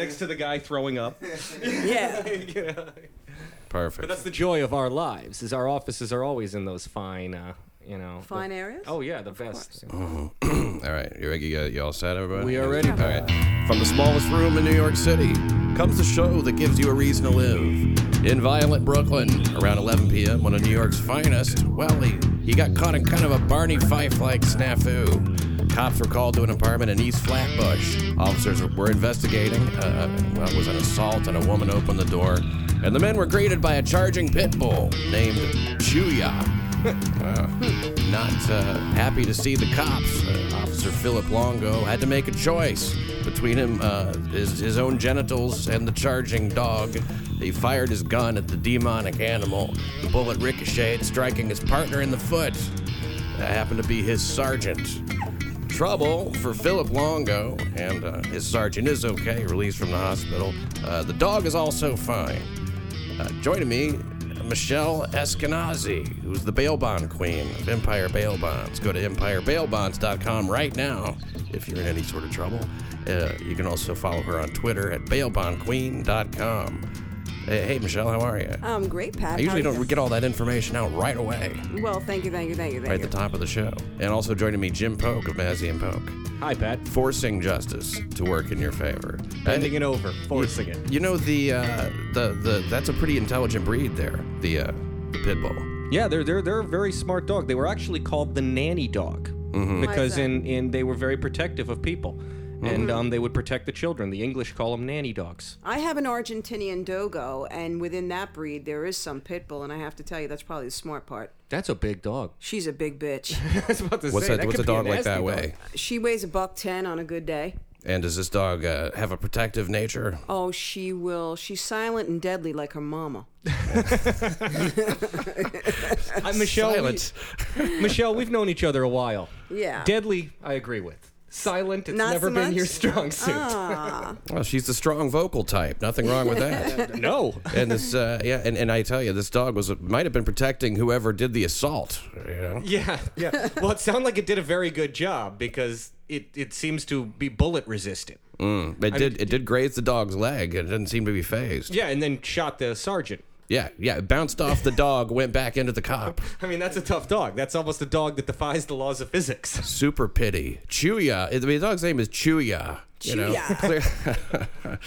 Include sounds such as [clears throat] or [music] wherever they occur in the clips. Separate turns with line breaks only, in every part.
next to the guy throwing up. [laughs]
Yeah.
Perfect.
But that's the joy of our lives. Is our offices are always in those fine, uh, you know,
Fine
the-
areas?
Oh yeah, the best. [clears throat]
all right, you, you, you all set, everybody?
We are ready.
All right. From the smallest room in New York City comes the show that gives you a reason to live. In violent Brooklyn, around 11 p.m., one of New York's finest, well, he, he got caught in kind of a Barney Fife-like snafu. Cops were called to an apartment in East Flatbush. Officers were investigating. Uh, well, it was an assault, and a woman opened the door. And the men were greeted by a charging pit bull named Chuya. [laughs] Uh, not uh, happy to see the cops. Uh, Officer Philip Longo had to make a choice between him, uh, his, his own genitals, and the charging dog. He fired his gun at the demonic animal. The bullet ricocheted, striking his partner in the foot. That happened to be his sergeant. Trouble for Philip Longo, and uh, his sergeant is okay, released from the hospital. Uh, the dog is also fine. Uh, joining me, Michelle Esquenazi, who's the bail bond queen of Empire Bail Bonds. Go to empirebailbonds.com right now if you're in any sort of trouble. Uh, you can also follow her on Twitter at bailbondqueen.com. Hey, hey, Michelle, how are you?
Um, great, Pat.
I usually
How
don't
you-
get all that information out right away,
Well, thank you, thank you, thank you, thank
right
you.
at the top of the show. And also joining me, Jim Polk of Mazzy and Polk,
Hi, Pat.
forcing justice to work in your favor.
Bending it over, forcing it.
You know the uh, the the that's a pretty intelligent breed there. The uh, the pit bull.
Yeah, they're they're they're a very smart dog. They were actually called the nanny dog
Mm-hmm.
because in in they were very protective of people. And um, they would protect the children. The English call them nanny dogs.
I have an Argentinian Dogo, and within that breed, there is some pit bull, and I have to tell you, that's probably the smart part.
That's a big dog.
She's a big bitch. [laughs]
I was about to
What's
say
that? What's a
could be
dog like
nasty
that
dog.
way?
she weighs a buck ten on a good day.
And does this dog uh, have a protective nature?
Oh, she will. She's silent and deadly like her mama. [laughs] [laughs]
Uh, Michelle,
Silent.
we, Michelle, we've known each other a while.
Yeah.
Deadly, I agree with. Silent, it's
Not
never
so
been
much?
your strong suit.
Ah, [laughs]
Well, she's the strong vocal type. Nothing wrong with that. [laughs]
No.
and this, uh, yeah, and, and I tell you, this dog was might have been protecting whoever did the assault. You know?
Yeah, yeah. Well, it sounded like it did a very good job because it, it seems to be bullet resistant.
Mm, it did. It did graze the dog's leg. It didn't seem to be phased.
Yeah, and then shot the sergeant.
Yeah, yeah. It bounced off the dog, went back into the cop. [laughs]
I mean, that's a tough dog. That's almost a dog that defies the laws of physics.
Super pity. Chuya. I mean, the dog's name is Chuya. You know, [laughs] clear,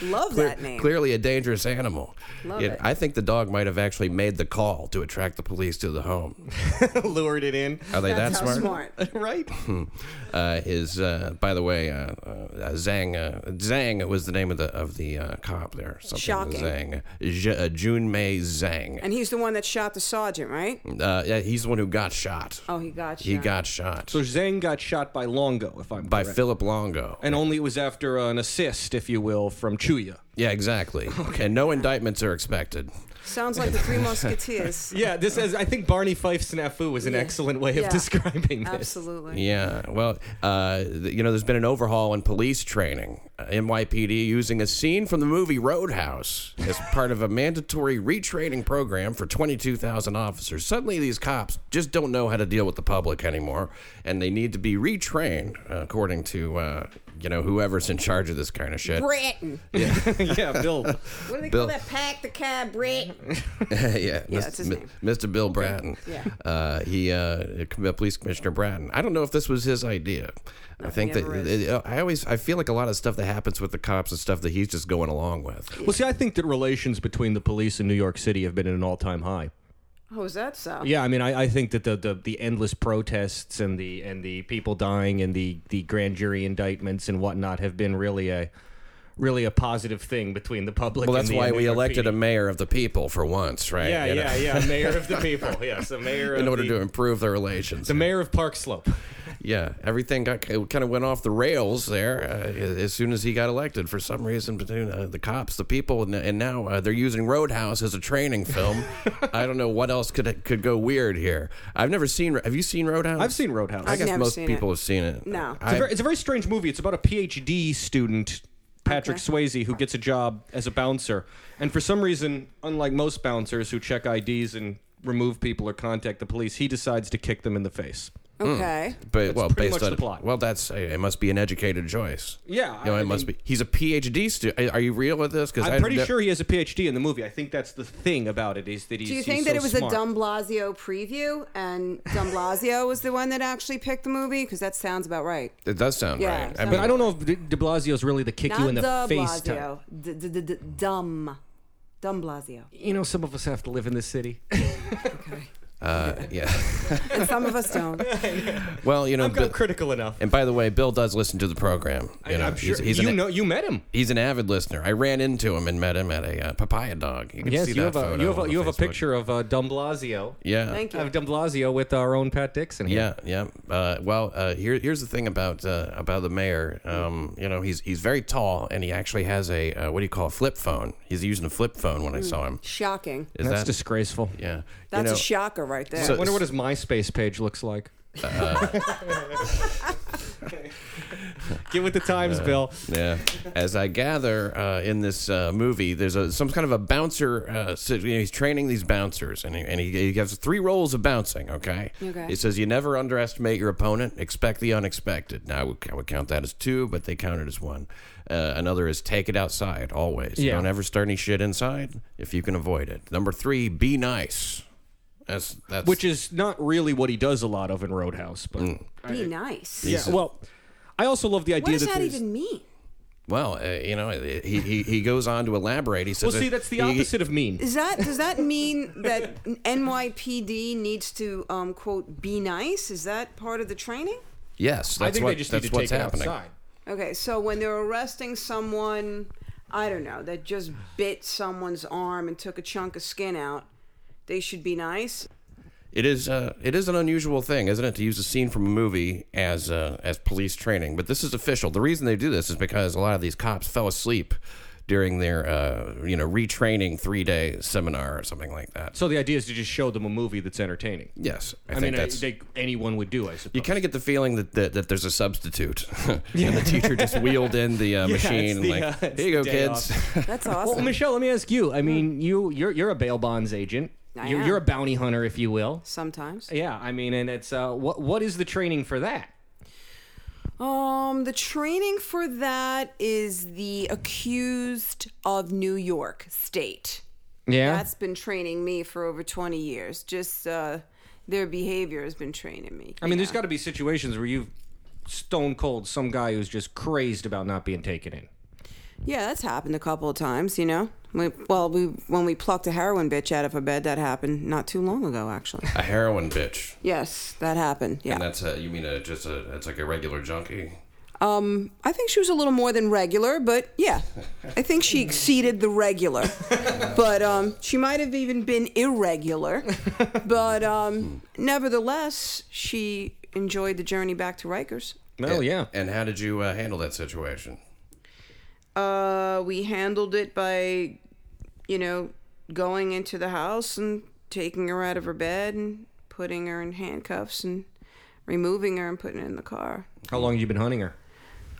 love
clear-
that name.
clearly a dangerous animal.
Love
Yeah,
it.
I think the dog might have actually made the call to attract the police to the home. [laughs]
Lured it in.
Are they
That's
that
how
smart?
smart. [laughs]
right?
Uh, is uh, by the way, uh, uh, Zhang uh, Zhang was the name of the of the uh, cop there. Something
Shocking.
Zhang, J- uh, Jun Mei Zhang.
And he's the one that shot the sergeant, right?
Uh, yeah, he's the one who got shot.
Oh, he got shot.
He got shot
So Zhang got shot by Longo, if I'm
by
correct.
Philip Longo.
and only it was after an assist, if you will, from Chuya.
yeah, exactly. [laughs] And no indictments are expected.
Sounds like the Three [laughs] Musketeers.
Yeah, this is. I think Barney Fife snafu is an
Yeah.
excellent way of
Yeah.
describing this.
Absolutely.
Yeah, well, uh, you know, there's been an overhaul in police training. Uh, NYPD using a scene from the movie Roadhouse as part of a mandatory retraining program for 22,000 officers. Suddenly, these cops just don't know how to deal with the public anymore, and they need to be retrained, uh, according to, uh, you know, whoever's in charge of this kind of shit.
Bratton.
yeah, [laughs] yeah, Bill.
What do they
Bill-
call that? Pack the cab, Brat.
Yeah, Mis-
that's his
Mi-
name.
Mr. Bill Bratton.
Yeah.
Uh, he, uh, Police Commissioner Bratton. I don't know if this was his idea. I think that
ever
it- I always I feel like a lot of stuff that happens with the cops and stuff that he's just going along with.
Well, see, I think that relations between the police in New York City have been at an all-time high.
Oh, is that so?
Yeah, I mean, I, I think that the, the the endless protests and the and the people dying and the the grand jury indictments and whatnot have been really a really a positive thing between the public.
Well,
and
that's
the
why we elected a mayor of the people for once, right?
Yeah,
You know,
yeah, yeah. Mayor of the [laughs] people. Yes, a mayor
In
of
order
the,
to improve the relations.
the mayor of Park Slope.
yeah, everything got kind of went off the rails there uh, as soon as he got elected for some reason between uh, the cops, the people, and, and now uh, they're using Roadhouse as a training film. [laughs] I don't know what else could could go weird here. I've never seen. Have you seen Roadhouse?
I've seen Roadhouse.
I guess
never
most
seen
people
it.
have seen it.
No.
It's,
I,
a very, it's a very strange movie. It's about a PhD student, Patrick
Okay.
Swayze, who gets a job as a bouncer. And for some reason, unlike most bouncers who check IDs and remove people or contact the police, he decides to kick them in the face. Hmm.
Okay.
But well,
pretty
based
much
on
the plot.
well, that's uh, it must be an educated choice.
Yeah,
you know,
I
it must
mean-
be. He's a PhD student. Uh, are you real with this? Because
I'm pretty sure he has a PhD in the movie. I think that's the thing about it is that he's.
Do you
he's
think that
so
it was
smart.
a Dumb Blasio preview and Dumb Blasio was the one that actually picked the movie? Because that sounds about right.
It does sound
Yeah,
right. I
sounds
mean,
But I don't know if De De Blasio's really the kick
Not
you in the
the
face type.
Blasio. D- d- d- d- dumb. Dumb Blasio.
You know, some of us have to live in this city. [laughs]
Okay.
Uh, yeah. [laughs]
And some of us don't. [laughs]
well, you know,
I'm
Bill-
critical enough.
and by the way, Bill does listen to the program. You know,
I'm sure
he's, he's
you
an,
know you met him.
He's an avid listener. I ran into him and met him at a uh, papaya dog. You can
Yes,
see
you
that
have a
photo
you have a you have a picture of uh, Dumb Blasio.
Yeah.
Thank you.
have Dumb Blasio with our own Pat Dixon. Here.
Yeah, yeah. Uh, well, uh, here, here's the thing about uh, about the mayor. Um, you know, he's he's very tall, and he actually has a uh, what do you call a flip phone? He's using a flip phone when I saw him.
Shocking.
Is
That's
that
disgraceful.
yeah?
That's
you know,
a shocker right there.
So, I
wonder what his MySpace page looks like. [laughs] Get with the times, Bill.
Yeah. As I gather uh, in this uh, movie, there's a some kind of a bouncer. Uh, so, you know, he's training these bouncers, and he, and he, he has three roles of bouncing. Okay.
Okay.
He says you never underestimate your opponent. Expect the unexpected. Now I would, I would count that as two, but they count it as one. Uh, another is take it outside always.
Yeah.
Don't ever start any shit inside if you can avoid it. Number three, be nice. That's that's
Which is not really what he does a lot of in Roadhouse, but
Mm.
Be nice.
yeah. Well, I also love the
What
idea
does that
there's-
even mean?
well, uh, you know, he, he he goes on to elaborate. He says,
Well, see, that's the
he-
opposite of mean.
Is that does that mean that NYPD needs to um, quote be nice? Is that part of the training?
Yes, that's
I think
what
they just need
that's
to
what's
take it
happening.
outside.
Okay, so when they're arresting someone, I don't know, that just bit someone's arm and took a chunk of skin out, they should be nice.
It is uh, it is an unusual thing, isn't it, to use a scene from a movie as uh, as police training? But this is official. The reason they do this is because a lot of these cops fell asleep during their uh, you know retraining three day seminar or something like that.
So the idea is to just show them a movie that's entertaining.
Yes, I,
I,
think
mean, I, they, anyone would do, I suppose.
you kind of get the feeling that, that, that there's a substitute, [laughs] and the teacher just wheeled in the uh, [laughs]
Yeah,
machine,
the,
like,
uh,
"Here you go,
the day
kids."
That's awesome. Well.
Michelle, let me ask you. I mean, you you're you're a bail bonds agent. You're, you're a bounty hunter, if you will.
Sometimes.
Yeah, I mean, and it's uh, what what is the training for that?
Um, the training for that is the accused of New York State.
Yeah,
That's been training me for over 20 years. Just uh, their behavior has been training me.
I mean, there's got to be situations where you've stone cold some guy who's just crazed about not being taken in.
Yeah, that's happened a couple of times, you know. We, well, we when we plucked a heroin bitch out of a bed, that happened not too long ago, actually.
a heroin bitch,
Yes, that happened. Yeah.
and that's a, you mean a, just a it's like a regular junkie.
Um, I think she was a little more than regular, but yeah, [laughs] I think she exceeded the regular. [laughs] but um, she might have even been irregular. But um, nevertheless, she enjoyed the journey back to Rikers.
Well, yeah.
And how did you uh, handle that situation?
Uh, we handled it by, you know, going into the house and taking her out of her bed and putting her in handcuffs and removing her and putting her in the car.
How long have you been hunting her?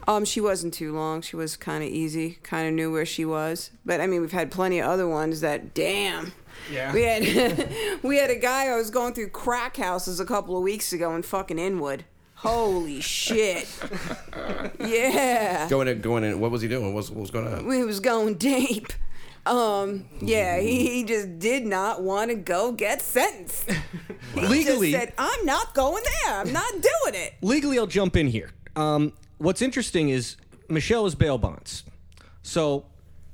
Um, she wasn't too long. She was kind of easy. Kind of knew where she was. But I mean, we've had plenty of other ones that, damn.
Yeah.
We had [laughs] [laughs] we had a guy I was going through crack houses a couple of weeks ago in fucking Inwood. Holy shit. [laughs] Yeah.
Going in, going in. What was he doing? What was, what was going on?
We was going deep. Um, yeah, he, he just did not want to go get sentenced. [laughs] He
Legally-
just said, I'm not going there. I'm not doing it.
legally i'll jump in here um, what's interesting is michelle is bail bonds so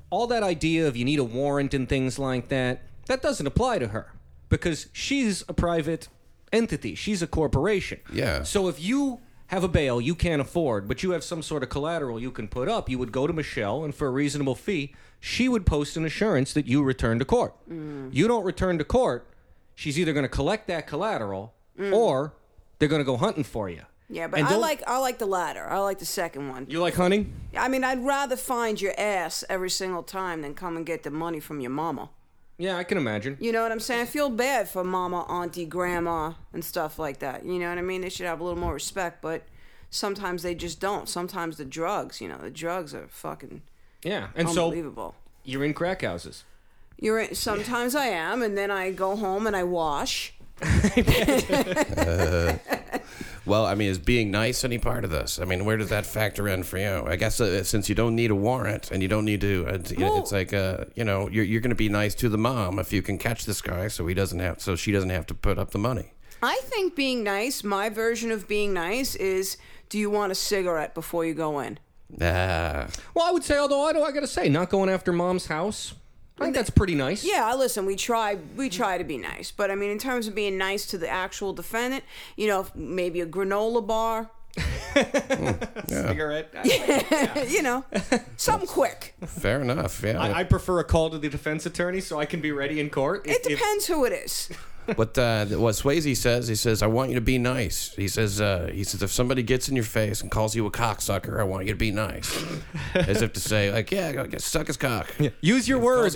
all that idea of you need a warrant and things like that that doesn't apply to her because she's a private entity she's a corporation
Yeah.
so if you have a bail you can't afford but you have some sort of collateral you can put up you would go to michelle and for a reasonable fee she would post an assurance that you return to court mm. you don't return to court she's either going to collect that collateral mm. or they're going to go hunting for you
Yeah, but
And
I like I like the latter. I like the second one.
You like hunting?
I mean, I'd rather find your ass every single time than come and get the money from your mama.
Yeah, I can imagine.
You know what I'm saying? I feel bad for mama, auntie, grandma, and stuff like that. You know what I mean? They should have a little more respect, but sometimes they just don't. Sometimes the drugs, you know, the drugs are fucking
Yeah, and so
unbelievable.
you're in crack houses.
You're in, sometimes I am, and then I go home and I wash. [laughs] [laughs]
Well, I mean, is being nice any part of this? I mean, where does that factor in for you? I guess uh, since you don't need a warrant and you don't need to, uh, t-
Well-
it's like uh, you know, you're you're going to be nice to the mom if you can catch this guy, so he doesn't have, so she doesn't have to put up the money.
I think being nice, my version of being nice is do you want a cigarette before you go in?
Ah,
Well, I would say, although I, don't, I got to say, not going after mom's house, I think that's pretty nice.
Yeah, listen, we try we try to be nice, but I mean in terms of being nice to the actual defendant, you know, maybe a granola bar, [laughs]
Cigarette. [laughs]
you know, something quick.
fair enough. Yeah.
I, I prefer a call to the defense attorney so I can be ready in court.
It depends who it is.
What uh, what Swayze says, he says, "I want you to be nice." He says, uh, "He says if somebody gets in your face and calls you a cocksucker, I want you to be nice," [laughs] as if to say, like, "Yeah, go get suck his cock."
Use your words.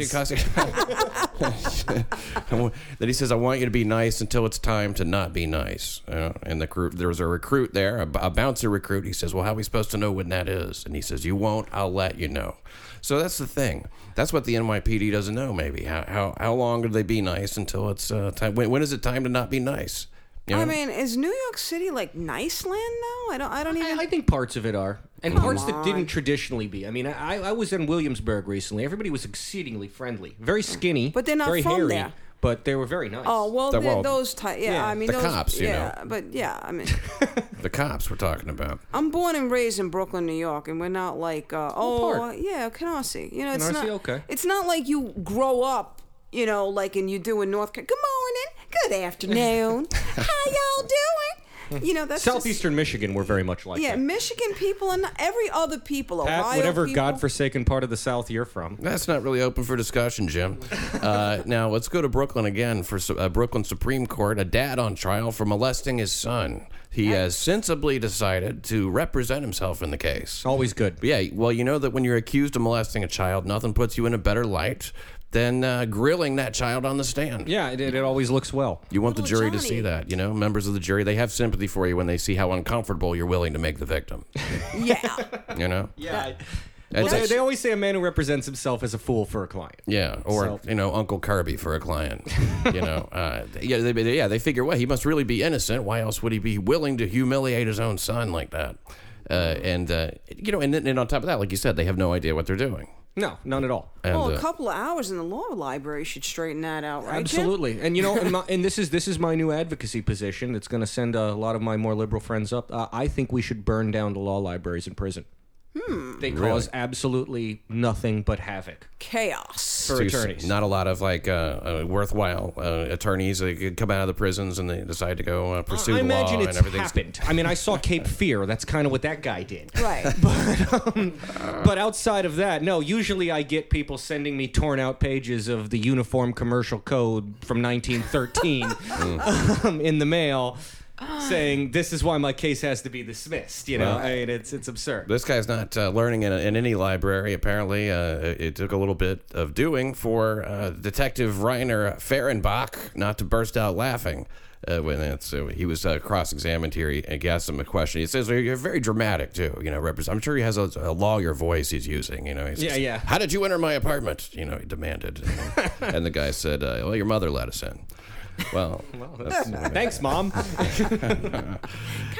[laughs]
then he says, "I want you to be nice until it's time to not be nice." You know, and the crew, there was a recruit there, a, a bouncer recruit. He says, "Well, how are we supposed to know when that is?" And he says, "You won't. I'll let you know." So that's the thing. That's what the NYPD doesn't know. Maybe how how, how long do they be nice until it's uh, time? When, when is it time to not be nice? You know?
I mean, is New York City like nice land now? I don't I don't even
I, I think parts of it are, and parts that didn't traditionally be. I mean, I, I was in Williamsburg recently. Everybody was exceedingly friendly, very skinny,
But they're not
very
from
hairy,
there.
But they were very nice.
Oh well,
The- well,
those type. Yeah,
yeah,
I mean
the
those.
cops, you
yeah,
know.
but yeah, I mean, [laughs]
the cops we're talking about.
I'm born and raised in Brooklyn, New York, and we're not like, uh, oh
part?
yeah, Canarsie. You know, it's
Canarsie?
not.
Okay.
It's not like you grow up, you know, like and you do in North. Ca- Good morning, good afternoon, [laughs] how y'all doing? [laughs] You know, that's just-
Southeastern Michigan were very much like
yeah,
that.
Michigan people and every other people,
Pat,
Ohio
whatever
people.
godforsaken part of the South you're from.
That's not really open for discussion, Jim. [laughs] Uh, now let's go to Brooklyn again for uh, Brooklyn Supreme Court. A dad on trial for molesting his son. He has sensibly decided to represent himself in the case.
Always good.
Yeah, well, you know that when you're accused of molesting a child, nothing puts you in a better light than uh, grilling that child on the stand.
Yeah, it, it always looks well.
You want the
Little
jury to see that, you know? Members of the jury, they have sympathy for you when they see how uncomfortable you're willing to make the victim,
Yeah, [laughs]
you know?
Yeah.
Well,
Well, they, they always say a man who represents himself as a fool for a client.
Yeah, or
So-
you know, Uncle Kirby for a client. you know, [laughs] uh, yeah, they, yeah, they figure, well, he must really be innocent. Why else would he be willing to humiliate his own son like that? Uh, and uh, you know, and, and on top of that, like you said, they have no idea what they're doing.
No, none at all.
And,
well, a
uh,
couple of hours in the law library should straighten that out, right? Jim?
Absolutely, and you know, and, [laughs] my, and this is this is my new advocacy position. That's going to send a lot of my more liberal friends up. Uh, I think we should burn down the law libraries in prison.
Hmm.
They cause absolutely nothing but havoc
Chaos.
for
so you s-
attorneys.
not a lot of like uh, uh, worthwhile uh, attorneys that could come out of the prisons and they decide to go uh, pursue
I
the
imagine
law
it's
and everything.
Uh,
happened. I mean, I saw [laughs] Cape Fear. That's kind of what that guy did. [laughs]
Right. [laughs]
But um but outside of that, no. Usually, I get people sending me torn out pages of the Uniform Commercial Code from 1913 um, in the mail, saying this is why my case has to be dismissed. You know,
Well-
I mean, it's it's absurd.
This guy's not uh, learning in, in any library. Apparently, uh, it, took a little bit of doing for uh, Detective Reiner Fehrenbach not to burst out laughing. Uh, when it's, so he was uh, cross-examined here, he, he asked him a question. He says, well, "You're very dramatic too." You know. I'm sure he has a, a lawyer voice he's using. You know, he says,
Yeah, yeah.
How did you enter my apartment? You know, he demanded, and [laughs] the guy said, uh, "Well, your mother let us in." [laughs] Well, that's-
Thanks, mom. [laughs]
Come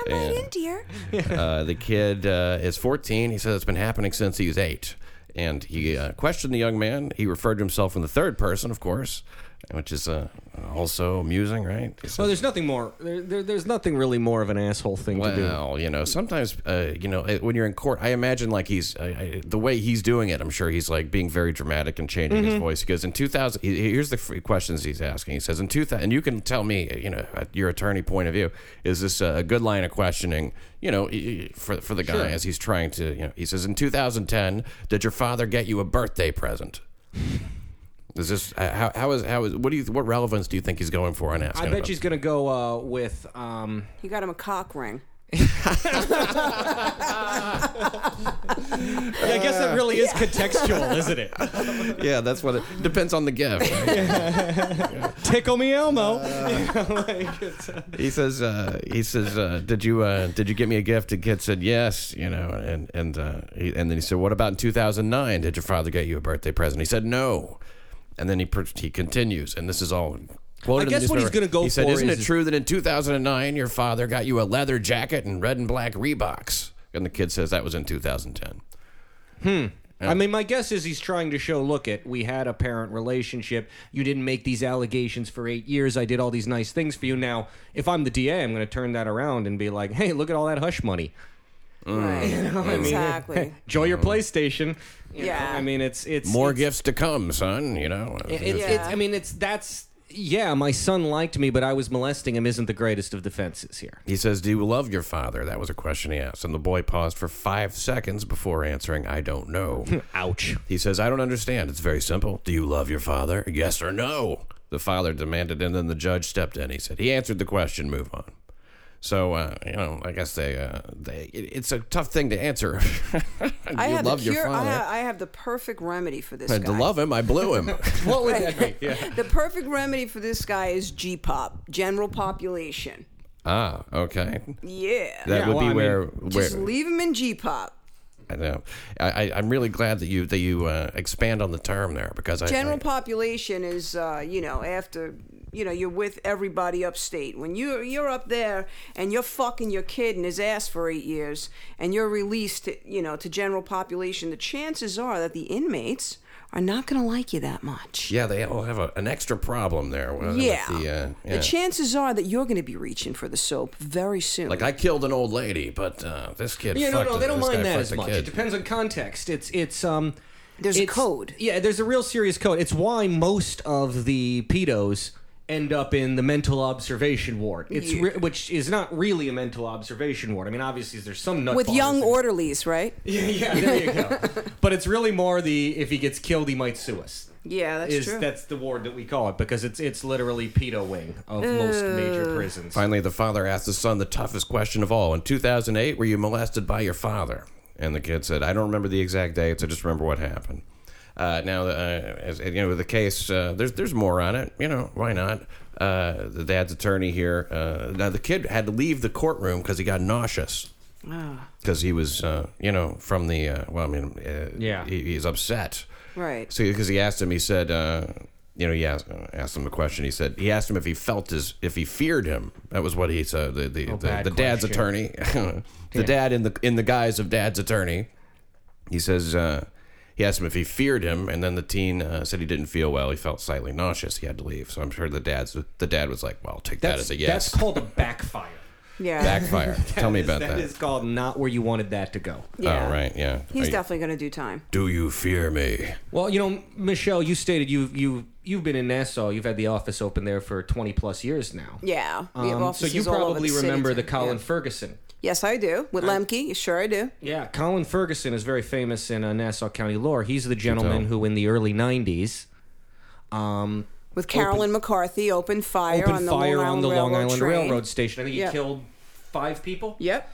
right in, dear.
Uh, the kid uh, is 14. He says it's been happening since he was eight. And he uh, questioned the young man. He referred to himself in the third person, of course, which is uh, also amusing, right? Says,
well, there's nothing more. There, there, there's nothing really more of an asshole thing to do.
well, you know, sometimes, uh, you know, uh, when you're in court, I imagine like he's uh, I, the way he's doing it. I'm sure he's like being very dramatic and changing his voice. Because in 2000, he- here's the questions he's asking. He says, in 2000, and you can tell me, you know, at your attorney point of view, is this a good line of questioning? You know, for for the guy
Sure.
as he's trying to, you know, he says, in 2010, did your father get you a birthday present? Is this uh, how how is how is what do you what relevance do you think he's going for on asking?
I bet
about
she's gonna go uh, with. Um,
You got him a cock ring.
yeah, [laughs] I guess that really is contextual, isn't it? [laughs]
Yeah, that's what it depends on the gift. right? [laughs]
Tickle me, Elmo.
he says uh, he says uh, did you uh, did you get me a gift? The kid said yes, you know, and and uh, he, and then he said, what about in 2009? Did your father get you a birthday present? He said no, and then he he continues, and this is all the
guess what he's gonna go
He said, "Isn't
is-
it true that in 2009 your father got you a leather jacket and red and black Reeboks?" And the kid says that was in 2010. Hmm.
I mean, my guess is he's trying to show look at, we had a parent relationship. You didn't make these allegations for eight years. I did all these nice things for you. Now, if I'm the DA, I'm going to turn that around and be like, hey, look at all that hush money.
Right. exactly.
Enjoy your PlayStation. You know,
Yeah.
I mean, it's it's
More
it's,
gifts to come, son. You know.
It, it,
Yeah.
it's, I mean, it's that's yeah. My son liked me, but I was molesting him. Isn't the greatest of defenses here?
He says, "Do you love your father?" That was a question he asked, and the boy paused for five seconds before answering, "I don't know." [laughs]
Ouch.
he says, "I don't understand. It's very simple. Do you love your father? Yes or no?" The father demanded, and then the judge stepped in. He said, "He answered the question. Move on." So uh, you know, I guess they uh, they it, it's a tough thing to answer. [laughs]
I
you
have
love
the
your
cure. I
father.
have, I have the perfect remedy for this
And
guy.
to love him, I blew him. [laughs] [laughs]
What would that be? Yeah.
The perfect remedy for this guy is G-pop, general population.
ah, okay.
Yeah.
That
Yeah,
would
well,
be
I mean,
where where
Just leave him in G-pop.
I know. I, I, I'm really glad that you that you uh, expand on the term there because I
General
I,
population is, uh, you know, after you know you're with everybody upstate. When you you're up there and you're fucking your kid in his ass for eight years, and you're released, to, you know, to general population, the chances are that the inmates are not going to like you that much.
Yeah, they all have a, an extra problem there. with- with
Yeah.
the, uh, yeah.
The chances are that you're going to be reaching for the soap very soon.
like I killed an old lady, but uh, this kid.
Yeah, no, no,
a-
they don't mind that as much.
kid.
It depends on context. It's it's um.
There's a code.
Yeah, there's a real serious code. It's why most of the pedos end up in the mental observation ward. It's
Yeah.
re- which is not really a mental observation ward. I mean, obviously there's some nut
with young
bars in-
orderlies, right? [laughs]
Yeah, yeah, there you go. [laughs] but it's really more the if he gets killed, he might sue us.
Yeah, that's
is
true.
that's the ward that we call it because it's it's literally pedo wing of most major prisons.
Finally, the father asked the son the toughest question of all. In 2008, were you molested by your father? And the kid said, I don't remember the exact dates. I just remember what happened. Uh, now, uh, as you know, the case, uh, there's there's more on it. You know, why not? Uh, the dad's attorney here. Uh, now, the kid had to leave the courtroom because he got nauseous.
Ah.
Because he was, uh, you know, from the, uh, well, I mean, uh,
Yeah.
he, he's upset.
Right.
So because he asked him, he said, uh, you know, he asked, uh, asked him a question. He said he asked him if he felt his, if he feared him. That was what he said. The the, the,
Oh, bad
the dad's attorney, [laughs] the dad in the in the guise of dad's attorney. He says uh, he asked him if he feared him, and then the teen uh, said he didn't feel well. He felt slightly nauseous. He had to leave. So I'm sure the dad's the dad was like, "Well, I'll take that
That's
as a yes."
that's called a backfire.
Yeah.
backfire. [laughs] Tell me about that.
That is called not where you wanted that to go.
Yeah.
Oh right, yeah.
He's
Are you-
definitely going to do time.
Do you fear me?
Well, you know, Michelle, you stated you you you've been in Nassau. You've had the office open there for twenty plus years now.
Yeah. We have
Um, so
offices
you
all over
probably
the city,
remember
too.
the Colin
Yeah.
Ferguson.
Yes, I do. With Lemke, sure I do.
Yeah, Colin Ferguson is very famous in uh, Nassau County lore. He's the gentleman who, in the early '90s, um,
With Carolyn McCarthy, opened fire
opened
on the
fire
Long
on
Island
the Long
Railroad
Island
train.
Railroad station. I think he
Yeah.
killed five people.
Yep.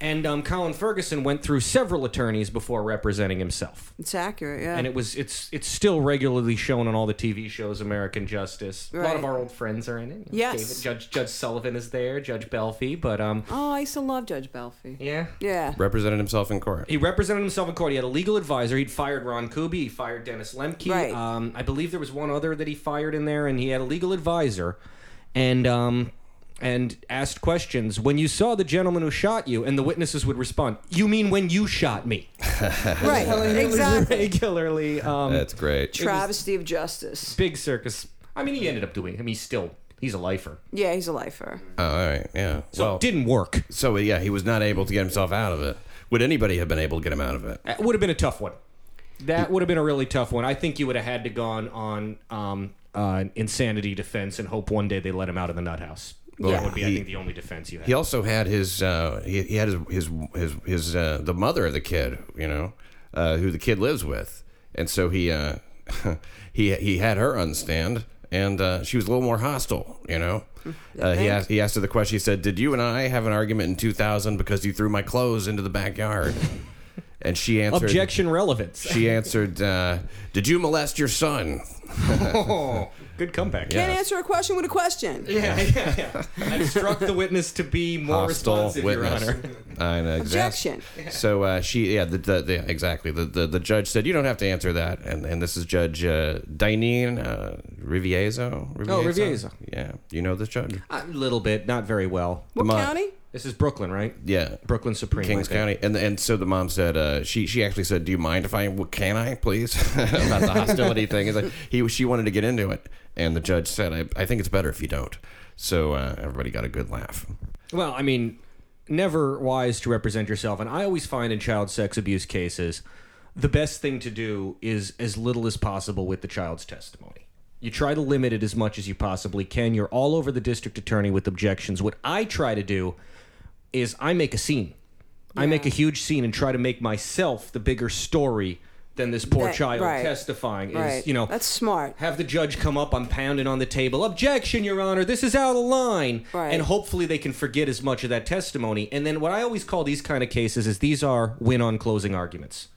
And um, Colin Ferguson went through several attorneys before representing himself.
It's accurate, yeah.
And it was it's it's still regularly shown on all the TV shows. American Justice. A lot of our old friends are in it.
Yes.
David- Judge Judge Sullivan is there. Judge Belfi. But um,
oh, I used to love Judge Belfi.
yeah.
Yeah.
Represented himself in court.
He represented himself in court. He had a legal advisor. He'd fired Ron Kuby. He fired Dennis Lemke.
Right.
Um, I believe there was one other that he fired in there, and he had a legal advisor, and um, and asked questions. When you saw the gentleman who shot you, and the witnesses would respond, "You mean when you shot me?" [laughs]
Right. exactly.
Regularly. Um,
That's great.
Travesty of justice.
big circus. I mean, he ended up doing. I mean, he's still he's a lifer.
Yeah, he's a lifer.
Oh, all right, yeah.
So
well,
it didn't work.
So yeah, he was not able to get himself out of it. Would anybody have been able to get him out of it?
It would have been a tough one. That would have been a really tough one. I think you would have had to gone on um, uh, insanity defense and hope one day they let him out of the nut house.
Yeah.
That would be, I think, the only defense you had.
He also had his uh, he, he had his his his, his uh, the mother of the kid, you know, uh, who the kid lives with, and so he uh, [laughs] he he had her on the stand, and uh, she was a little more hostile, you know. Uh, he asked he asked her the question. He said, "Did you and I have an argument in 2000 because you threw my clothes into the backyard?" [laughs] and she answered.
Objection relevance.
She answered, uh, "Did you molest your son?"
oh, [laughs] good comeback.
Can't answer a question with a question.
Yeah, yeah, yeah. I struck the witness to be more
Hostile
responsive,
witness.
Your Honor.
I know, exact-
Objection.
So uh, she, yeah, the, the, the, exactly. The, the the judge said you don't have to answer that, and and this is Judge uh, Dineen uh, Riviezzo.
Oh, Riviezzo.
Yeah, you know this judge?
A little bit, not very well.
What
Come on.
county?
This is Brooklyn, right?
Yeah,
Brooklyn Supreme.
Kings
I think.
County, and and so the mom said, uh, she she actually said, "Do you mind if I? Well, can I, please?" [laughs] About the hostility thing. Is like he she wanted to get into it, and the judge said, "I, I think it's better if you don't." So uh, everybody got a good laugh.
Well, I mean, never wise to represent yourself. And I always find in child sex abuse cases, the best thing to do is as little as possible with the child's testimony. You try to limit it as much as you possibly can. You're all over the district attorney with objections. What I try to do is I make a scene. I make a huge scene and try to make myself the bigger story than this poor
That-
child
right.
testifying. Is
Right.
you know
That's smart.
have the judge come up, I'm pounding on the table. Objection, Your Honor, this is out of line.
Right.
And hopefully they can forget as much of that testimony. And then what I always call these kind of cases is these are win on closing arguments.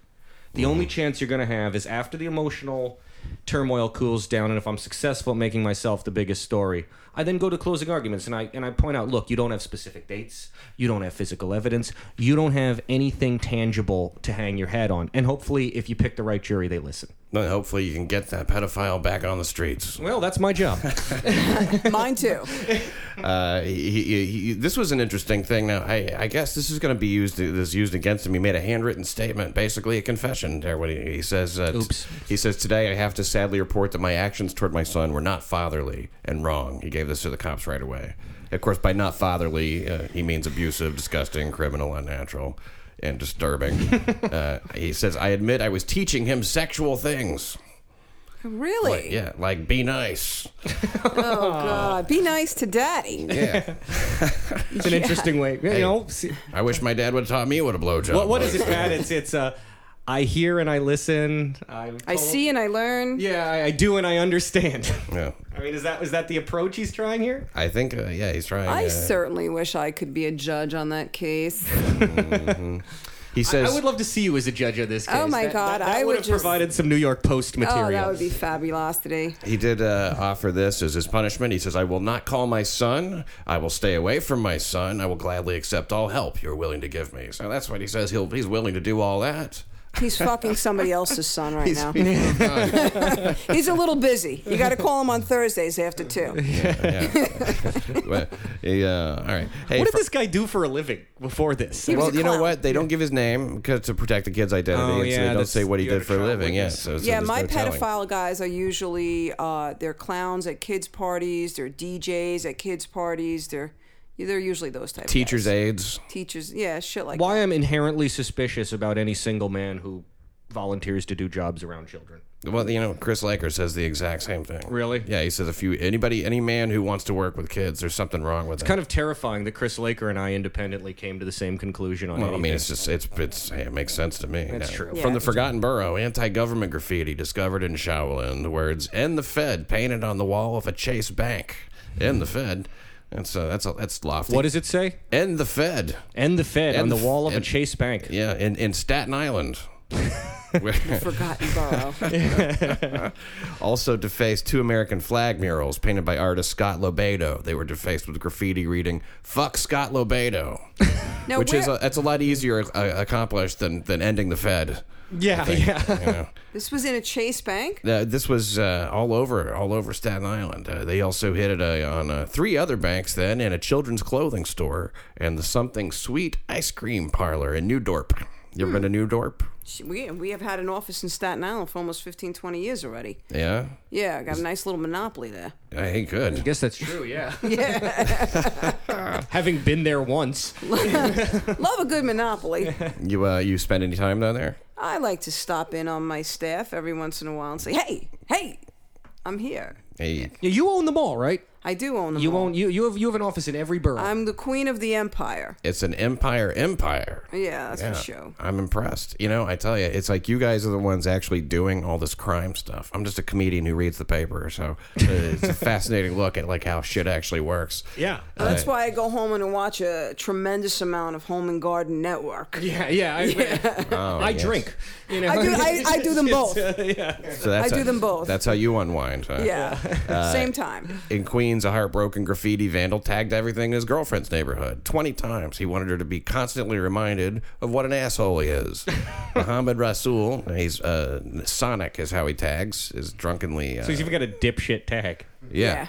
The mm-hmm. only chance you're going to have is after the emotional turmoil cools down, and if I'm successful at making myself the biggest story, I then go to closing arguments and I and I point out, look, you don't have specific dates, you don't have physical evidence, you don't have anything tangible to hang your hat on, and hopefully, if you pick the right jury, they listen.
Well, hopefully you can get that pedophile back on the streets.
Well, that's my job. [laughs]
Mine too.
Uh, he, he, he, this was an interesting thing. Now, I, I guess this is going to be used. This used against him. He made a handwritten statement, basically a confession. There, when he, he says, uh, t-
Oops.
he says today I have to sadly report that my actions toward my son were not fatherly and wrong. He gave this to the cops right away. Of course, by not fatherly, uh, he means abusive, disgusting, criminal, unnatural, and disturbing. [laughs] uh, he says, I admit I was teaching him sexual things.
Really?
Like, yeah, like be nice. [laughs]
Oh God. Be nice to daddy.
Yeah.
It's an interesting way. You know, see,
I wish my dad would have taught me what a blowjob
what, what
was.
is it, Pat? It's it's uh, I hear and I listen. I'm
I
told-
see and I learn.
Yeah, I, I do and I understand.
Yeah.
I mean, is that is that the approach he's trying here?
I think, uh, yeah, he's trying.
I
uh,
certainly wish I could be a judge on that case. [laughs]
he says,
I would love to see you as a judge of this case.
Oh, my
That-
God,
that, that
I
would
would
have
just-
provided some New York Post material.
Oh, that would be fabulous today.
he did uh, offer this as his punishment. He says, I will not call my son. I will stay away from my son. I will gladly accept all help you're willing to give me. So that's what he says. He'll, he's willing to do all that.
He's fucking somebody else's son right
He's,
now. [laughs] He's a little busy. You got to call him on Thursdays after two.
But, yeah, all right. Hey,
what did
fr-
this guy do for a living before this?
was
well,
a
you know
clown.
what? They don't give his name 'cause- to protect the kid's identity.
Oh,
and so
yeah,
they don't
that's-
say what he
you
did
a
for a
trial
living. Yeah,
witness.
so, so
Yeah,
there's
my
no telling.
pedophile guys are usually uh, they're clowns at kids' parties. They're DJs at kids' parties. They're they're usually those type
Teachers'
of guys.
aides.
teachers. Yeah, shit like
Why I'm inherently suspicious about any single man who volunteers to do jobs around children.
Well, you know, Chris Laker says the exact same thing.
Really?
Yeah, he says if you anybody any man who wants to work with kids, there's something wrong with it.
It's kind of terrifying that Chris Laker and I independently came to the same conclusion on
Well, I
anything.
mean, it's just it's it's hey, it makes sense to me.
That's
Yeah.
true.
From the Forgotten Borough, anti-government graffiti discovered in Shaolin. The words "End the Fed" painted on the wall of a Chase Bank. End the Fed. That's uh, that's a that's lofty.
what does it say?
End the Fed?
End the Fed
End
on the
the-
wall of a Chase Bank.
Yeah, in in Staten Island. [laughs] Where-
forgotten borough. [laughs]
also defaced two American flag murals painted by artist Scott Lobato. They were defaced with graffiti reading "Fuck Scott Lobato," [laughs]
Now,
which
where,
is a, that's a lot easier uh, accomplished than than ending the Fed.
Yeah, yeah.
You know. [laughs]
this was in a Chase Bank.
Uh, this was uh, all over, all over Staten Island. Uh, they also hit it uh, on uh, three other banks, then, and a children's clothing store, and the Something Sweet ice cream parlor in New Dorp. You ever been to New Dorp?
Sh- We we have had an office in Staten Island for almost 15, 20 years already.
Yeah.
Yeah, I got a nice little monopoly there.
Hey, good.
I guess that's true, yeah. [laughs]
Yeah, [laughs]
Having been there once. [laughs]
love a good monopoly.
You uh, you spend any time down there?
I like to stop in on my staff every once in a while and say, "Hey, hey, I'm here."
Hey,
Yeah, you own the mall, all, right?
I do own them.
You
all.
own you you have you have an office in every borough.
I'm the queen of the empire.
it's an empire empire.
Yeah, that's
Yeah,
for sure.
I'm impressed. You know, I tell you, it's like you guys are the ones actually doing all this crime stuff. I'm just a comedian who reads the paper, so uh, it's a fascinating [laughs] look at like how shit actually works.
yeah.
Well, that's why I go home and watch a tremendous amount of Home and Garden Network. [laughs]
Yeah, yeah. I, [laughs]
Oh,
I
yes.
drink. You know?
I do. I, I do them uh, both.
So that's
I do
how-
them both.
That's how you unwind. Huh?
Yeah, uh, same time.
In Queens, a heartbroken graffiti vandal tagged everything in his girlfriend's neighborhood. 20 times. He wanted her to be constantly reminded of what an asshole he is. [laughs] Muhammad Rasul, he's uh, Sonic is how he tags, is drunkenly. Uh,
so he's even got a dipshit tag.
yeah.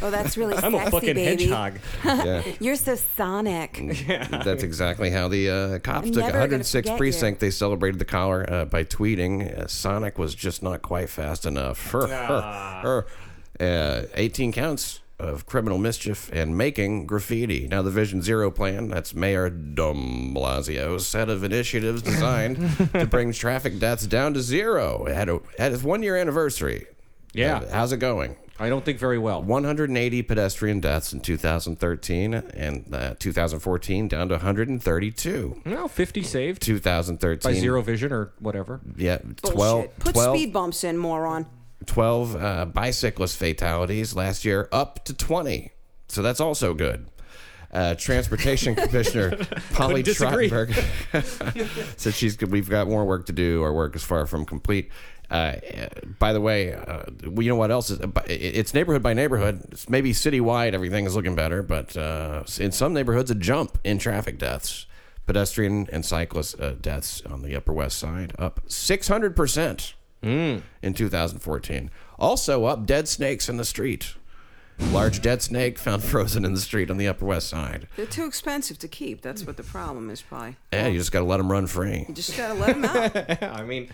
Oh, that's really [laughs]
I'm a fucking
baby.
hedgehog. [laughs]
yeah.
You're so sonic. Yeah.
That's exactly how the uh, cops
I'm
took
never gonna
106th
forget
precinct. They celebrated the collar uh, by tweeting, uh, "Sonic was just not quite fast enough." Uh, 18 counts of criminal mischief and making graffiti. Now, the Vision Zero plan, that's Mayor Dom Blasio's set of initiatives designed [laughs] to bring traffic deaths down to zero. It had, a, had its one year anniversary.
Yeah.
Uh, how's it going?
I don't think very well.
180 pedestrian deaths in 2013 and uh, 2014 down to 132.
No, 50 saved
2013
by zero vision or whatever.
Yeah,
Bullshit.
12,
Put
12,
speed bumps in, moron.
12 uh, bicyclist fatalities last year, up to 20. So that's also good. Uh, Transportation [laughs] Commissioner Polly. Trottenberg [laughs] said she's we've got more work to do. Our work is far from complete. Uh, by the way, uh, you know what else is? It's neighborhood by neighborhood. It's maybe citywide, everything is looking better, but uh, in some neighborhoods, a jump in traffic deaths, pedestrian and cyclist uh, deaths on the Upper West Side, up 600 percent Mm. in 2014. Also up dead snakes in the street. Large dead snake found [laughs] frozen in the street on the Upper West Side.
They're too expensive to keep. That's what the problem is, Pi.
Yeah, you just got to let them run free.
You just gotta let them out. [laughs]
I mean,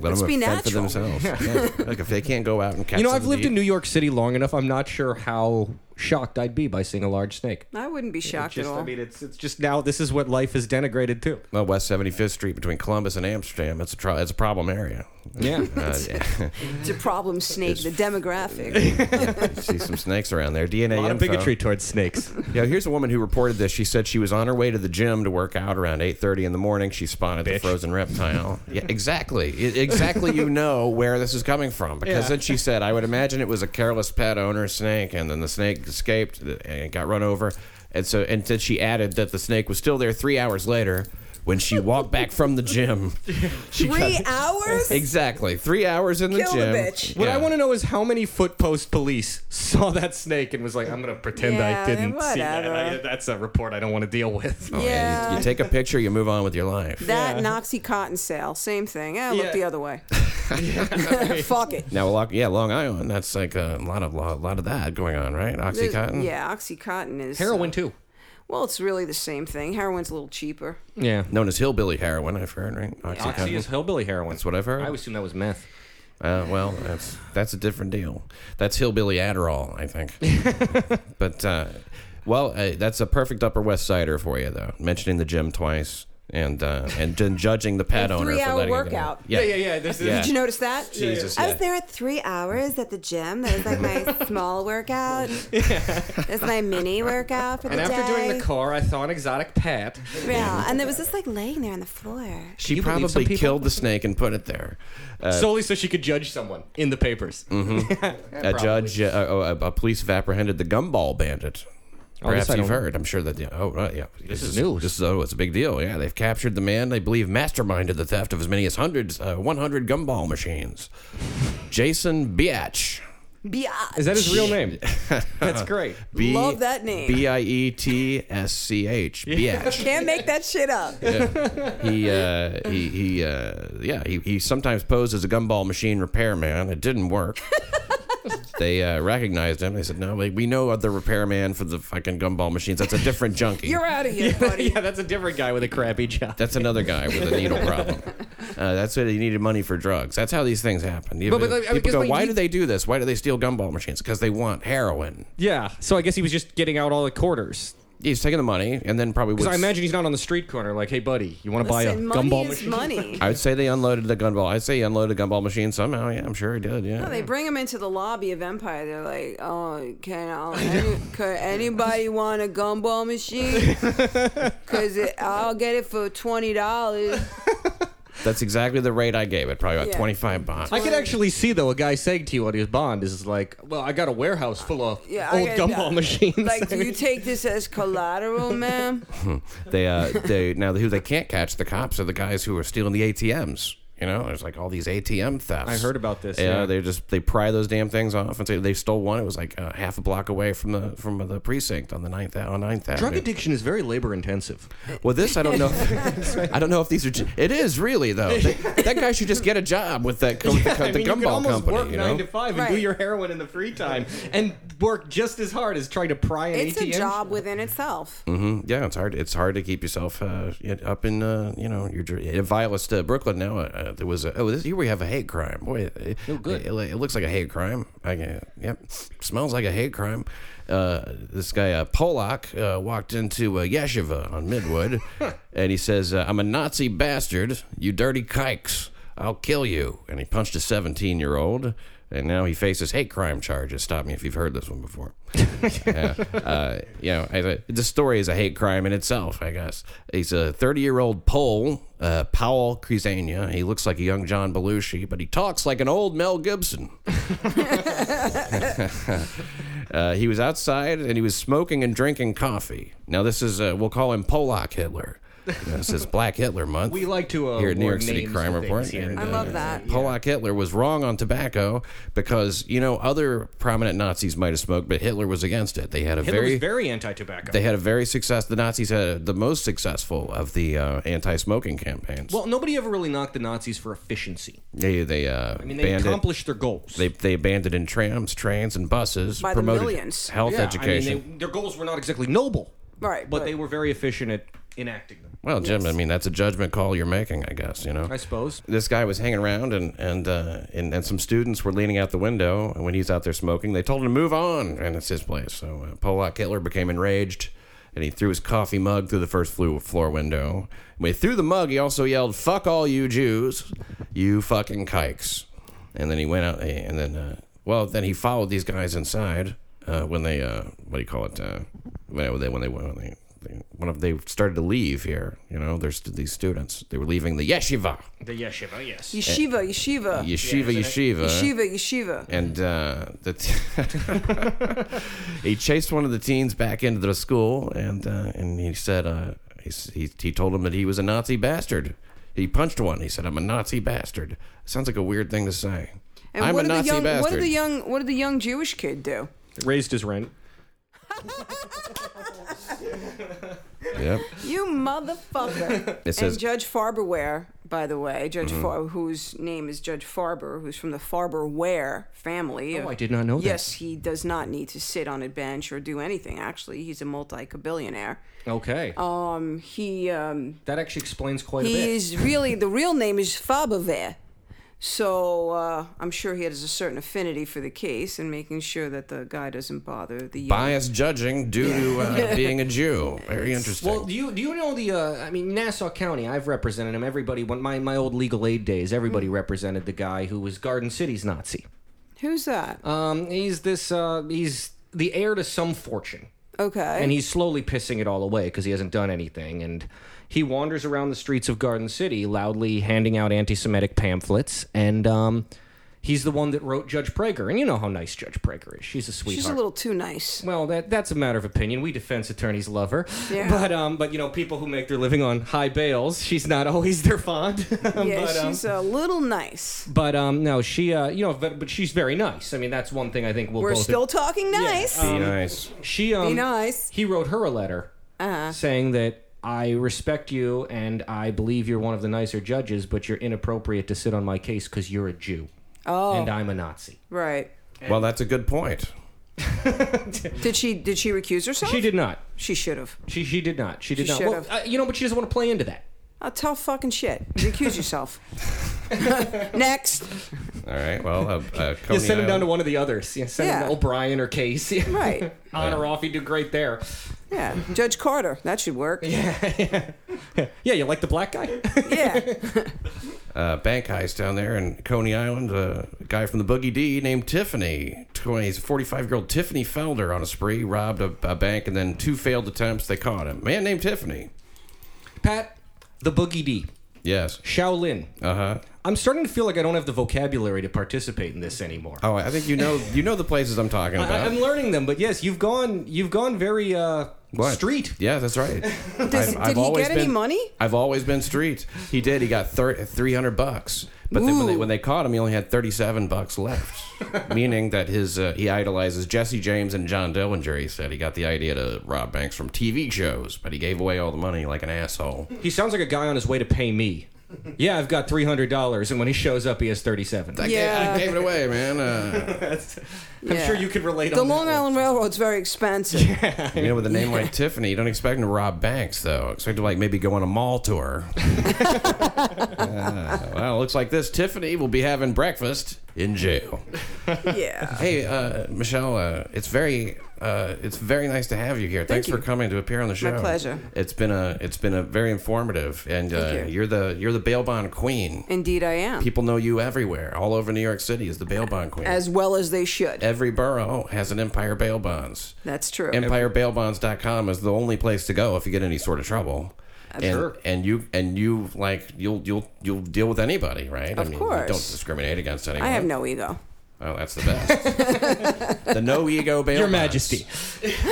Let
Let's
them
be
fend for
natural.
themselves. [laughs] Yeah. Like if they can't go out and catch
you know, I've lived
to
in New York City long enough. I'm not sure how shocked I'd be by seeing a large snake.
I wouldn't be shocked
Just,
at all.
I mean, it's it's just now. This is what life is denigrated to.
Well, West 75th Street between Columbus and Amsterdam. It's a tro- it's a problem area.
Yeah.
Uh,
it's a problem snake, the demographic. [laughs]
see some snakes around there. DNA
A lot of bigotry towards snakes.
Yeah, here's a woman who reported this. She said she was on her way to the gym to work out around 8:30 in the morning. She spotted the frozen reptile. Yeah, exactly. I- exactly. You know where this is coming from because
Yeah.
then she said, "I would imagine it was a careless pet owner snake, and then the snake escaped and got run over." And so, and then she added that the snake was still there three hours later when she walked back from the gym. [laughs] She
Three
got-
hours?
Exactly, three hours in the
Kill the
gym.
bitch.
What I
Yeah.
want to know is how many foot post police saw that snake and was like, "I'm going to pretend
Yeah,
I didn't see that."
whatever.
I, that's a report I don't want to deal with.
Oh,
Yeah.
you, you take a picture, you move on with your life.
That and Oxycontin sale, same thing. Eh, look
Yeah.
the other way. [laughs] [laughs] Fuck it.
Now, Lo- yeah, Long Island. That's like a lot of a lot of that going on, right?
There's-
OxyContin.
Yeah, Oxycontin is
Heroin
uh,
too.
Well, it's really the same thing. Heroin's a little cheaper.
Yeah.
known as hillbilly heroin. I've heard, right?
Oxy
OxyContin.
is hillbilly heroin.
That's what I've heard.
I always assumed that was meth.
Uh, well, that's that's a different deal. That's hillbilly Adderall, I think. [laughs] but uh, well, uh, that's a perfect Upper West Sider for you, though. Mentioning the gym twice and uh, and then judging the pet
A
onna for
three-hour
letting it go.
workout.
Yeah,
yeah, yeah. This is
Yeah.
Did you notice that?
Jesus,
I
yeah.
was there at three hours at the gym. That was like my [laughs] small workout. Yeah. That's my mini workout for the
And
day.
And after doing the car, I saw an exotic pet.
yeah, and it was just like laying there on the floor.
She
you believe some
probably killed the snake and put it there. Uh,
solely so she could judge someone in the papers. [laughs]
a judge, uh, uh, a, a police have apprehended the gumball bandit. Perhaps you've heard. I'm sure that. Yeah, oh, right, yeah.
This is news.
This is oh, it's a big deal. Yeah, they've captured the man they believe masterminded the theft of as many as hundreds, uh, 100 gumball machines. Jason Biatch.
Biatch.
Is that his real name? [laughs] That's great.
B-
Love that name.
B i e t s c h. Biatch.
Can't make that shit up.
he uh, he he uh, yeah he, he sometimes posed as a gumball machine repairman. It didn't work. [laughs] [laughs] they uh, recognized him. They said, "No, we, we know the repairman for the fucking gumball machines. That's a different junkie.
You're out of here, buddy.
yeah, that's a different guy with a crappy job.
That's another guy with a needle problem. [laughs] Uh, that's it. He needed money for drugs. That's how these things happen.
But- but, like, I
people
guess,
go,
like,
why
you-
do they do this? Why do they steal gumball machines? Because they want heroin.
Yeah. So I guess he was just getting out all the quarters.
He's taking the money, and then probably
Because I imagine he's not on the street corner like, hey, buddy, you want to buy a
Listen, money
gumball
is
machine?
money.
I would say they unloaded the gunball. I'd say he unloaded the gumball machine somehow. Yeah, I'm sure he did. Yeah.
No, they bring him into the lobby of Empire. They're like, "Oh, can, I, [laughs] any, can anybody want a gumball machine? [laughs] Cause I'll get it for twenty dollars." [laughs]
That's exactly the rate I gave it. Probably about
Yeah.
25 bucks.
I could actually see though a guy saying to you on his bond is like, "Well, I got a warehouse full of
Yeah, I
old
get
gumball
that.
machines."
Like, do you [laughs] take this as collateral, ma'am? [laughs]
They uh they now who they can't catch the cops are the guys who are stealing the ATMs. You know, there's like all these ATM thefts.
I heard about this,
Yeah,
yeah.
they just they pry those damn things off and say they stole one. It was like uh, half a block away from the from the precinct on the ninth on Ninth
Drug
Avenue.
addiction is very labor intensive.
Well, this I don't know. [laughs] I don't know if these are. It is really though. They- that guy should just get a job with that [laughs] co- with the, co-
I
the
mean, you could
gumball
almost
company.
work
you
nine to five and do your heroin in the free time and work just as hard as trying to pry an
It's a
ATM.
job within itself.
Mm-hmm. yeah, it's hard. It's hard to keep yourself uh, up in uh, you know your dr- in vilest uh, Brooklyn now. Uh, there was a, oh this, here we have a hate crime. Boy, it,
Oh, good.
It, it looks like a hate crime. I, uh, yep, smells like a hate crime. Uh, this guy uh, Polak uh, walked into a yeshiva on Midwood, [laughs] and he says, uh, "I'm a Nazi bastard. You dirty kikes. I'll kill you." And he punched a 17 year old. And now he faces hate crime charges. Stop me if you've heard this one before. [laughs] yeah, uh, you know, I- the story is a hate crime in itself, I guess. He's a 30 year old Pole, uh, Powell Krizania. He looks like a young John Belushi, but he talks like an old Mel Gibson. [laughs] uh, he was outside and he was smoking and drinking coffee. Now, this is, uh, we'll call him Polak Hitler. You know, this is Black Hitler Month.
We like to uh,
here at New York City Crime Report.
here.
And,
I
uh,
love that.
Polak Hitler was wrong on tobacco because you know other prominent Nazis might have smoked, but Hitler was against it. They had a
Hitler
very
was very anti-tobacco.
they had a very success. The Nazis had the most successful of the uh, anti-smoking campaigns.
well, nobody ever really knocked the Nazis for efficiency.
they they uh,
I mean, they
banned
accomplished their goals.
They they abandoned in trams, trains, and buses.
By the millions.
health
yeah,
education.
I mean, they, their goals were not exactly noble,
Right,
but
but-
they were very efficient at enacting them.
well, Jim, I mean that's a judgment call you're making, I guess. You know.
I suppose.
this guy was hanging around and and, uh, and and some students were leaning out the window and when he's out there smoking they told him to move on and it's his place so uh, Polak Hitler became enraged and he threw his coffee mug through the first floor window when he threw the mug he also yelled fuck all you Jews you fucking kikes and then he went out and then uh, well then he followed these guys inside uh, when they uh, what do you call it uh, when they when they when they they, when they started to leave here, you know, there's these students. They were leaving the yeshiva.
The yeshiva, yes.
Yeshiva, yeshiva,
Yeshiva, yeshiva.
yeshiva, yeshiva.
And uh, the t- [laughs] he chased one of the teens back into the school, and uh, and he said uh, he, he he told him that he was a Nazi bastard. He punched one. He said, "I'm a Nazi bastard." Sounds like a weird thing to say.
And
I'm
what
a
did
Nazi
the young,
bastard.
What did the young, what did the young Jewish kid do?
Raised his rent.
Yep.
You motherfucker.
It says- Mm-hmm.
and Judge Farberware, by the way, Judge Far- whose name is Judge Farber, who's from the Farber Ware family.
Oh, I did not know that.
Yes, he does not need to sit on a bench or do anything. Actually, he's a multi-billionaire.
Okay.
Um, he um,
that actually explains quite a bit.
he is really the real name is Faberware. So uh, I'm sure he has a certain affinity for the case and making sure that the guy doesn't bother the young
Bias judging due to uh, [laughs] being a Jew. Very interesting.
Well, do you do you know the? Uh, I mean, Nassau County. I've represented him. Everybody, when my my old legal aid days, everybody represented the guy who was Garden City's Nazi.
Who's that?
Um, he's this. Uh, he's the heir to some fortune,
okay.
and he's slowly pissing it all away because he hasn't done anything. And he wanders around the streets of Garden City, loudly handing out anti-Semitic pamphlets. And um, he's the one that wrote Judge Prager. And you know how nice Judge Prager is. She's a sweetheart.
She's a little too nice.
Well, that that's a matter of opinion. We defense attorneys love her,
Yeah.
but um, but you know, people who make their living on high bails, she's not always their fond. [laughs]
Yeah,
but, um,
she's a little nice.
but um, no, she uh, you know, but, but she's very nice. I mean, that's one thing I think we'll
We're
both.
still talking nice.
Be nice.
she um,
Be nice.
He wrote her a letter
Uh-huh.
saying that. I respect you and I believe you're one of the nicer judges, but you're inappropriate to sit on my case because you're a Jew.
Oh,
And I'm a Nazi.
right.
Well, that's a good point. [laughs]
Did she did she recuse herself?
She did not.
She should have.
She she did not. She did
She
not.
should
Well,
have.
uh, you know, but she doesn't want to play into that.
Oh, tough fucking shit. Recuse yourself. [laughs] Next.
All right. Well, uh, uh,
You send him down to one of the others. You send him
Yeah.
to O'Brien or Case. [laughs]
Right.
On or off, he'd do great there.
Yeah, Judge Carter. That should work. [laughs] Yeah.
Yeah, you like the black guy? Yeah.
uh, bank heist down there in Coney Island. Uh, a guy from the Boogie D named Tiffany. 20, he's a 45 year old Tiffany Felder on a spree, robbed a, a bank, and then two failed attempts. They caught him. Man named Tiffany.
Pat, the Boogie D,
Yes.
Shaolin.
Uh huh.
I'm starting to feel like I don't have the vocabulary to participate in this anymore.
Oh, I think you know you know the places I'm talking [laughs] about.
I'm learning them, but yes, you've gone you've gone very uh,
What?
street.
Yeah, that's right. [laughs]
Does, did he get any money?
I've always been street. He did. He got thir- 300 bucks. But then when, they, when they caught him, he only had 37 bucks left. [laughs] Meaning that his uh, he idolizes Jesse James and John Dillinger. He said he got the idea to rob banks from TV shows, but he gave away all the money like an asshole.
He sounds like a guy on his way to pay me. Yeah, I've got three hundred dollars, and when he shows up, he has thirty-seven.
I,
Yeah.
gave, I gave it away, man. Uh, [laughs]
I'm
Yeah.
sure you could relate.
The
on that
Long
one.
Island Railroad's very expensive. [laughs]
you know, with a name like Tiffany, you don't expect him to rob banks, though. Expect him to like maybe go on a mall tour. [laughs] Uh, well, looks like this Tiffany will be having breakfast in jail.
yeah.
Hey, uh, Michelle, uh, it's very, uh, it's very nice to have you here. Thanks for coming to appear on the show.
My pleasure.
It's been a, it's been a very informative, and uh,
you.
you're the, you're the bail bond queen.
Indeed, I am.
People know you everywhere, all over New York City, as the bail bond queen.
As well as they should.
Every borough has an Empire Bail Bonds.
That's true.
EmpireBailBonds.com is the only place to go if you get any sort of trouble. And,
Sure.
and you and you like you'll you'll you'll deal with anybody, right?
Of
I mean,
course.
You don't discriminate against anyone.
I have no ego.
Oh, that's the best. [laughs] the no ego bail.
Your
bonds.
Majesty.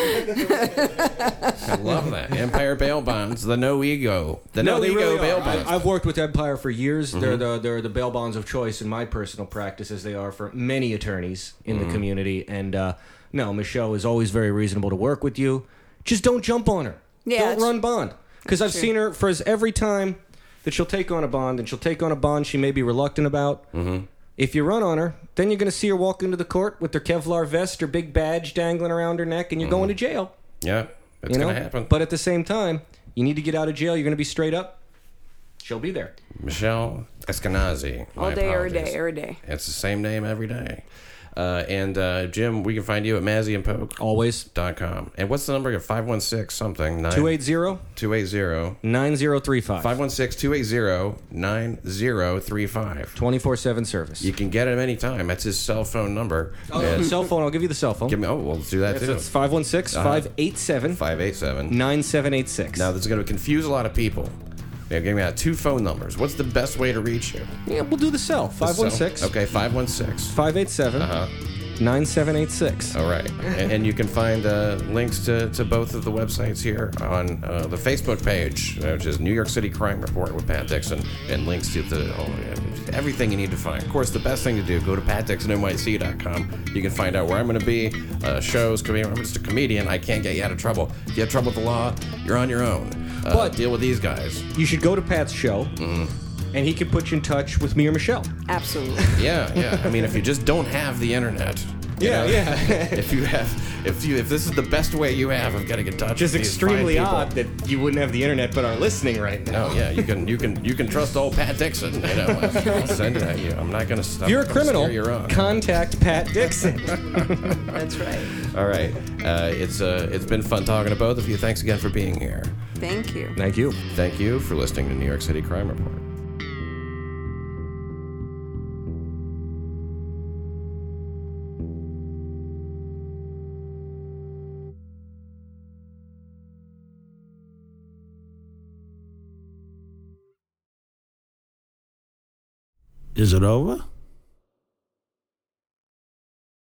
I love that. Empire Bail Bonds, the no ego, the no,
they
ego
really
bail
are. I,
bonds.
I've worked with Empire for years. They're
Mm-hmm.
the they're the bail bonds of choice in my personal practice, as they are for many attorneys in
Mm-hmm.
the community. And uh, no, Michelle is always very reasonable to work with you. Just don't jump on her.
Yeah,
don't run bond. Because I've seen her for every time that she'll take on a bond, and she'll take on a bond she may be reluctant about. Mm-hmm. If you run on her, then you're going to see her walk into the court with her Kevlar vest, or big badge dangling around her neck, and you're going to mm-hmm. jail.
yeah, it's
You know,
gonna happen.
but at the same time, you need to get out of jail. You're going to be straight up. She'll be there.
Michelle Esquenazi.
All
my
day, every day,
apologies.
every day.
It's the same name every day. Uh, and uh, Jim, we can find you at Mazzy and Polk.
Always
dot com. And what's the number? 516 something.
280
280
9035.
516 280 9035.
24 7 service.
You can get him anytime. That's his cell phone number.
Oh,
And
cell phone, I'll give you the cell phone.
give me, oh, well, do that
It's,
too.
it's 516 587
587.
9786.
Now, this is going to confuse a lot of people. They're giving me out two phone numbers. What's the best way to reach you?
Yeah, we'll do the cell.
So-
516
okay, 516.
587
Uh-huh.
9786.
All right. and, and you can find uh, links to, to both of the websites here on uh, the Facebook page, uh, which is New York City Crime Report with Pat Dixon, and links to the oh, everything you need to find. Of course, the best thing to do, go to patdixonnyc.com. You can find out where I'm going to be, uh, shows, comedian. I'm just a comedian. I can't get you out of trouble. If you have trouble with the law, you're on your own. Uh,
But-
deal with these guys.
You should go to Pat's show, and he can put you in touch with me or Michelle.
Absolutely.
Yeah, yeah. I mean, if you just don't have the internet. You
Yeah,
know,
yeah. [laughs]
if you have, if you, if this is the best way you have of getting in touch,
Just
with fine
extremely odd that you wouldn't have the internet but are listening right now.
No, yeah, you can, you can, you can trust old Pat Dixon. You know, [laughs] I'll send it at you. I'm not gonna.
If you're a criminal,
You're
contact Pat Dixon. [laughs]
That's right.
All right, uh, it's uh, it's been fun talking to both of you. Thanks again for being here.
Thank you.
Thank you.
Thank you for listening to New York City Crime Report.
Is it over?